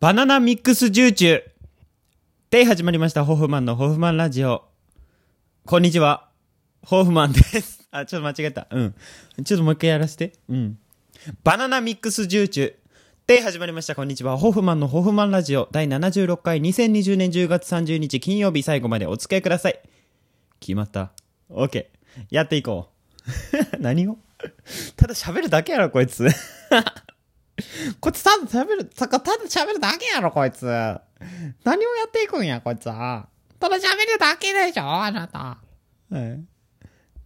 バナナミックスジューチューで始まりました、ホフマンのホフマンラジオ。こんにちは。ホフマンです。あ、ちょっと間違えた。うん。ちょっともう一回やらせて。うん。バナナミックスジューチューで始まりました、こんにちは。ホフマンのホフマンラジオ第76回2020年10月30日金曜日最後までお付き合いください。決まった。OK。やっていこう。何を？ただ喋るだけやろ、こいつ。こいつただ喋る、ただ喋るだけやろ、こいつ。何をやっていくんや、こいつは。ただ喋るだけでしょ、あなた。はい。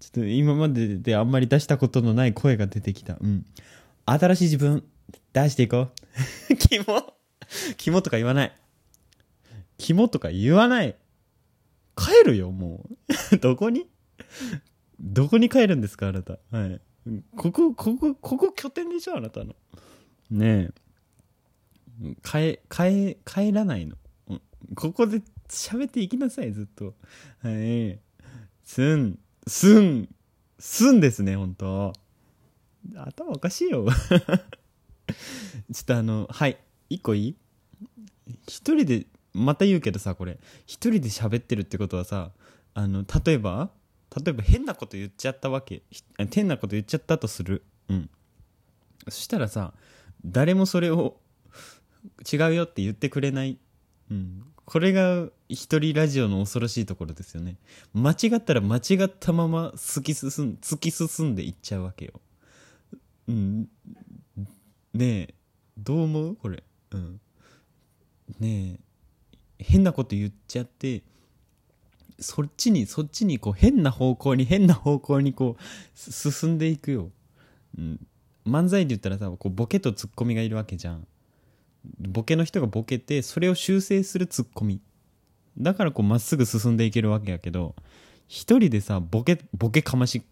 ちょっと今までであんまり出したことのない声が出てきた。うん。新しい自分、出していこう。キモ。キモとか言わない。キモとか言わない。帰るよ、もう。どこに？どこに帰るんですか、あなた。はい。ここ、ここ、ここ拠点でしょ、あなたの。ねえ。帰、帰、帰らないの。ここで喋っていきなさい、ずっと。はい。すん、すん、すんですね、本当頭おかしいよ。ちょっとあの、はい。一個いい？一人で、また言うけどさ、これ。一人で喋ってるってことはさ、あの、例えば例えば変なこと言っちゃったわけ。変なこと言っちゃったとする。うん。そしたらさ、誰もそれを違うよって言ってくれない。うん。これが一人ラジオの恐ろしいところですよね。間違ったら間違ったまま突き進ん、突き進んでいっちゃうわけよ。うん。ねえ、どう思う？これ。うん。ねえ、変なこと言っちゃって、そっちに、そっちにこう変な方向に変な方向にこう進んでいくよ。うん。漫才で言ったらさ、こうボケとツッコミがいるわけじゃん。ボケの人がボケて、それを修正するツッコミ。だからこうまっすぐ進んでいけるわけやけど、一人でさ、ボケ、ボケかまし、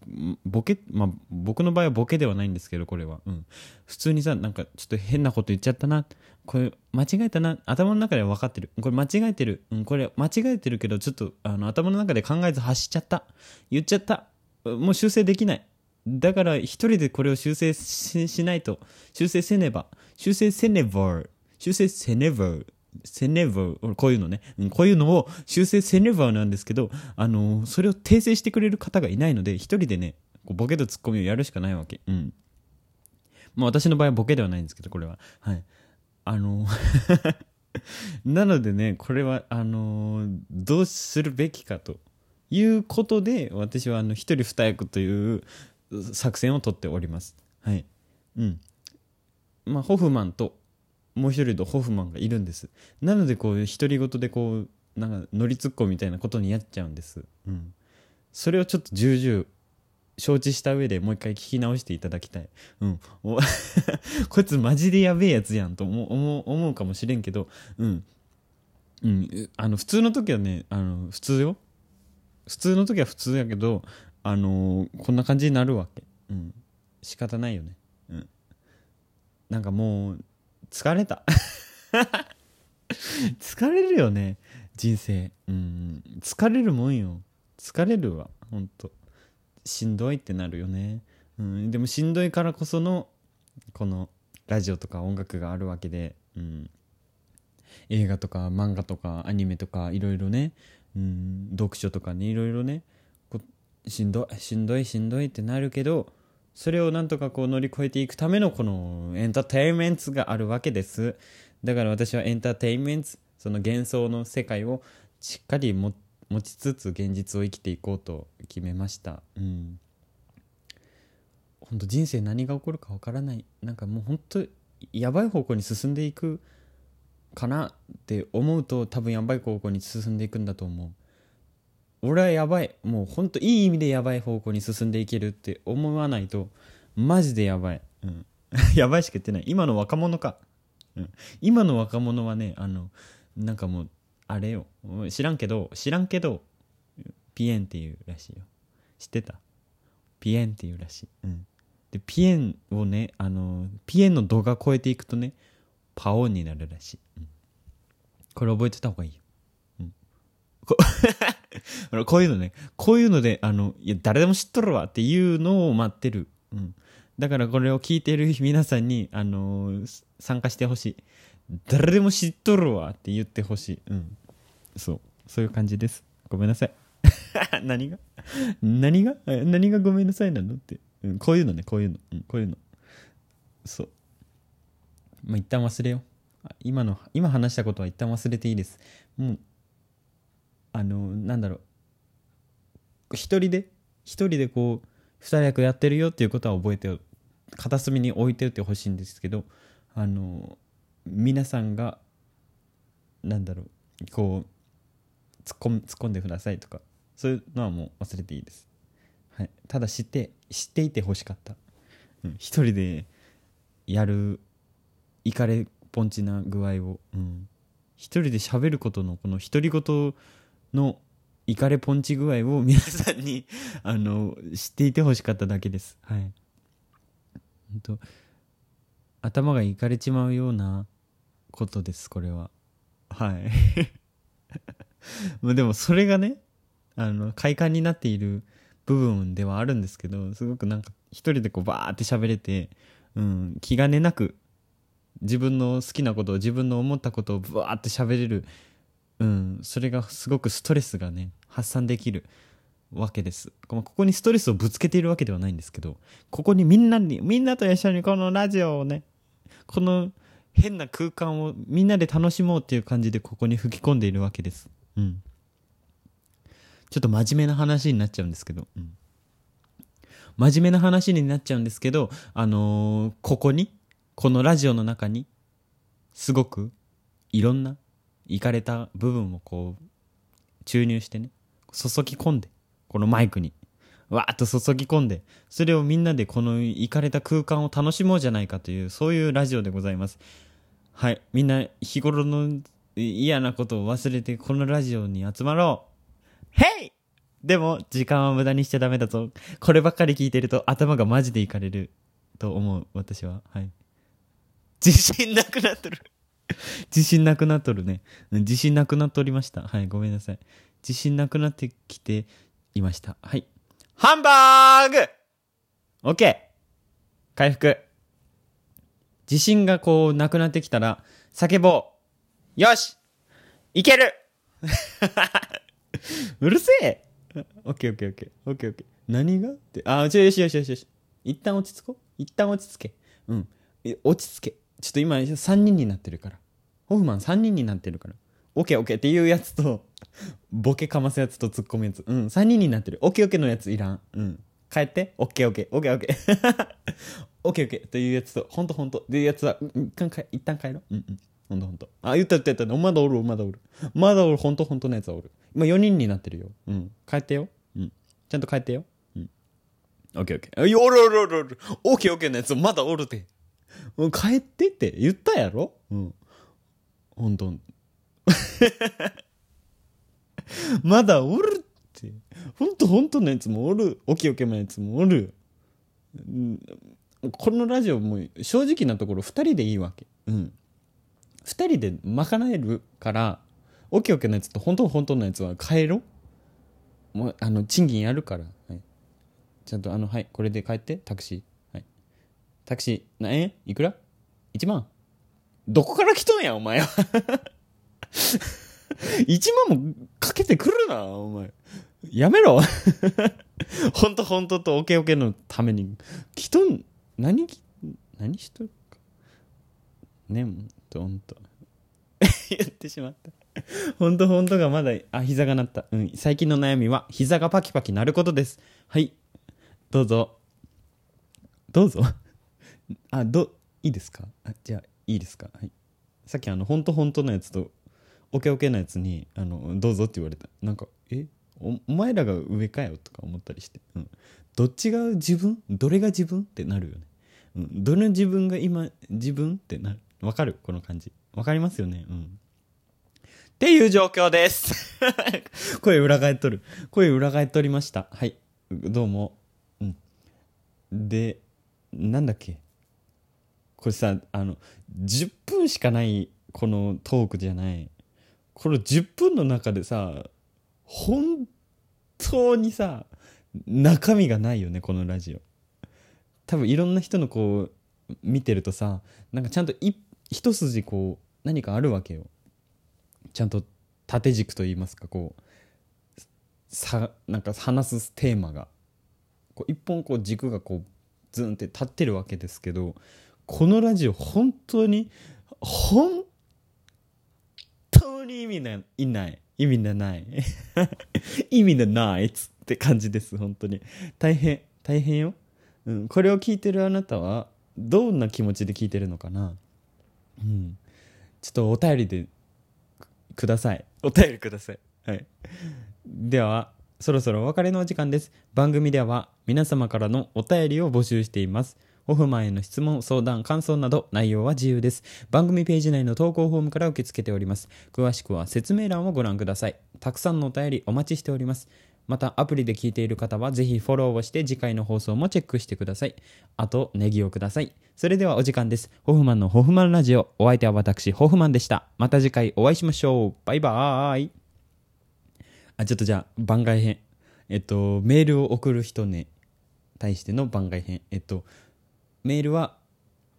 ボケ、まあ、僕の場合はボケではないんですけど、これは。うん。普通にさ、なんかちょっと変なこと言っちゃったな。これ間違えたな。頭の中では分かってる。これ間違えてる。うん、これ間違えてるけど、ちょっとあの頭の中で考えず発しちゃった。言っちゃった。もう修正できない。だから一人でこれを修正しないと。修正せねば。修正せねば。修正せねば。せねば。こういうのね。こういうのを修正せねばなんですけど、あのそれを訂正してくれる方がいないので、一人でね、こうボケとツッコミをやるしかないわけ。うん。まあ私の場合はボケではないんですけど、これは。はい。あの なのでね、これは、あのどうするべきかということで、私はあの一人二役という作戦を取っております。はい。うん。まあ、ホフマンと、もう一人とホフマンがいるんです。なので、こう、独り言でこう、なんか、乗りツッコミみたいなことにやっちゃうんです。うん。それをちょっと重々、承知した上でもう一回聞き直していただきたい。うん。こいつマジでやべえやつやんと思う思う思うかもしれんけど、うん。うん。あの、普通の時はね、あの、普通よ。普通の時は普通やけど、あのこんな感じになるわけ。うん。仕方ないよね。うん。なんかもう、疲れた。疲れるよね。人生。うん。疲れるもんよ。疲れるわ。ほんと。しんどいってなるよね。うん。でもしんどいからこその、この、ラジオとか音楽があるわけで、うん。映画とか漫画とかアニメとかいろいろね、うん、読書とかねいろいろねしんどいしんどいしんどいってなるけどそれをなんとかこう乗り越えていくためのこのエンターテインメントがあるわけです。だから私はエンターテインメントその幻想の世界をしっかり持ちつつ現実を生きていこうと決めました。うん。本当人生何が起こるかわからない。なんかもう本当やばい方向に進んでいくかなって思うと多分やばい方向に進んでいくんだと思う。俺はやばい。もうほんといい意味でやばい方向に進んでいけるって思わないとマジでやばい、うん、やばいしか言ってない。今の若者か、うん、今の若者はねあのなんかもうあれよ。知らんけど知らんけどピエンっていうらしいよ。知ってた？ピエンっていうらしい、うん、でピエンをねあのピエンの度が超えていくとねパオンになるらしい、うん。これ覚えてた方がいいよ、うん、こほらこういうのねこういうのであのいや誰でも知っとるわっていうのを待ってる、うん、だからこれを聞いてる 皆さんに、あのー参加してほしい誰でも知っとるわって言ってほしい。うん。そう。そういう感じです。ごめんなさい。何が？何が？何がごめんなさいなのって。うん、こういうのね、こういうの。うん、こういうの。そう。まあ、一旦忘れよう。今の、今話したことは一旦忘れていいです。もう、あの、なんだろう。一人で、一人でこう、二役やってるよっていうことは覚えて、片隅に置いておいてほしいんですけど、あの、皆さんが、なんだろう、こう、突っ込突っ込んでくださいとか、そういうのはもう忘れていいです。はい。ただ知って、知っていてほしかった。うん。一人でやる、いかれポンチな具合を、うん。一人で喋ることの、この独り言のイカレポンチ具合を皆さんに あの、知っていてほしかっただけです。はい。本当頭がいかれちまうようなことです、これは。はい。でもそれがね、あの、快感になっている部分ではあるんですけど、すごくなんか一人でこうバーって喋れて、うん、気兼ねなく自分の好きなことを自分の思ったことをバーって喋れるうん、それがすごくストレスがね、発散できるわけです。ここにストレスをぶつけているわけではないんですけど、ここにみんなに、みんなと一緒にこのラジオをね、この変な空間をみんなで楽しもうっていう感じでここに吹き込んでいるわけです。うん。ちょっと真面目な話になっちゃうんですけど、うん。真面目な話になっちゃうんですけど、あのー、ここに、このラジオの中に、すごくいろんないかれた部分をこう注入してね注ぎ込んでこのマイクに。わーっと注ぎ込んでそれをみんなでこのいかれた空間を楽しもうじゃないかというそういうラジオでございます。はい。みんな日頃の嫌なことを忘れてこのラジオに集まろう。ヘイでも時間は無駄にしちゃダメだぞ。こればっかり聞いてると頭がマジでいかれると思う私は。はい。自信なくなってる。自信なくなっとるね。自信なくなっておりました。はい、ごめんなさい。自信なくなってきていました。はい。ハンバーグ !OK! 回復。自信がこうなくなってきたら、叫ぼうよしいける うるせえオッケーオッケーオッケー。オッケーオッケー。何が?って。あ、ちょ、よしよしよしよし。一旦落ち着こう。一旦落ち着け。うん。落ち着け。ちょっと今3人になってるから。ホフマン3人になってるから。オッケーオッケーっていうやつと、ボケかますやつと突っ込むやつ。うん、3人になってる。オッケーオッケーのやついらん。うん。帰って。オッケーオッケー。オッケーオッケー。オッケーオッケーというやつと、ほんとほんと。っていうやつは、一旦か、一旦帰ろう。うんうん。ほんとほんと。あ、言った言った言った。まだおる、まだおる。まだおる、ほんとほんとのやつはおる。今4人になってるよ。うん。帰ってよ。うん。ちゃんと帰ってよ。うん。オッケーオッケー。あ、おるおるおるおる。オッケーオッケーのやつまだおるて。もう帰ってって言ったやろ？うん。ほんと。まだおるって。ほんとほんとのやつもおる。おきおけのやつもおる。このラジオも正直なところ二人でいいわけ。うん。二人で賄えるから、オケオケのやつと本当本当のやつは帰ろもう、あの、賃金やるから。はい。ちゃんと、あの、はい、これで帰って、タクシー。タクシー、何円いくら ?1 万？どこから来とんや、お前は？1万もかけてくるな、お前。やめろ。ほんとほんととオケオケのために。来とん、何、何しとるか？ね、ほんとほんと。言ってしまった。ほんとほんとがまだ、あ、膝が鳴った。うん。最近の悩みは、膝がパキパキ鳴ることです。はい。どうぞ。どうぞ。あ、ど、いいですか？あ、じゃあ、いいですか？はい。さっきあの本当本当のやつとオケオケのやつにあのどうぞって言われた。なんかえ？おお前らが上かよとか思ったりして、うん、どっちが自分？どれが自分？ってなるよね、うん、どの自分が今自分？ってなる。わかる？この感じ。わかりますよね？うん。っていう状況です。声裏返っとる。声裏返っとりました。はい。どうも。うん。でなんだっけ？これさあの10分しかないこのトークじゃない。この10分の中でさ本当にさ中身がないよねこのラジオ。多分いろんな人のこう見てるとさなんかちゃんと一筋こう何かあるわけよ。ちゃんと縦軸といいますかこうさなんか話すテーマが。こう一本こう軸がこうズンって立ってるわけですけどこのラジオ本当に本当に意味ないない意味がない。意味が ないっつって感じです本当に。大変大変よ、うん、これを聞いてるあなたはどんな気持ちで聞いてるのかな。うん。ちょっとお便りでください。お便りください。はい。ではそろそろお別れのお時間です。番組では皆様からのお便りを募集していますオフマンへの質問、相談、感想など内容は自由です。番組ページ内の投稿フォームから受け付けております。詳しくは説明欄をご覧ください。たくさんのお便りお待ちしております。またアプリで聞いている方はぜひフォローをして次回の放送もチェックしてください。あとネギをください。それではお時間です。ホフマンのホフマンラジオ。お相手は私、ホフマンでした。また次回お会いしましょう。バイバーイ。あ、ちょっとじゃあ番外編。えっと、メールを送る人ね、対しての番外編。えっと、メールは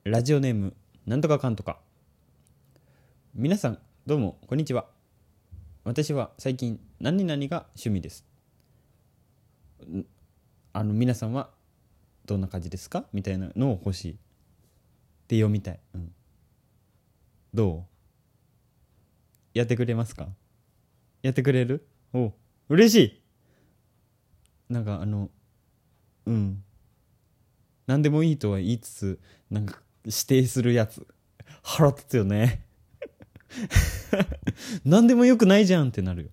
ラジオネームなんとかかんとか。皆さんどうもこんにちは。私は最近何々が趣味です。あの皆さんはどんな感じですか？みたいなのを欲しい。って読みたい、うん、どう？やってくれますか？やってくれる？お嬉しい。なんかあのうん。何でもいいとは言いつつなんか指定するやつ。腹立つよね。何でもよくないじゃんってなるよ。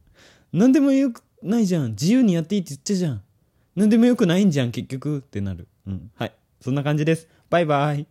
何でもよくないじゃん。自由にやっていいって言ったじゃん。何でもよくないんじゃん結局。ってなる。うん。はい。そんな感じです。バイバイ。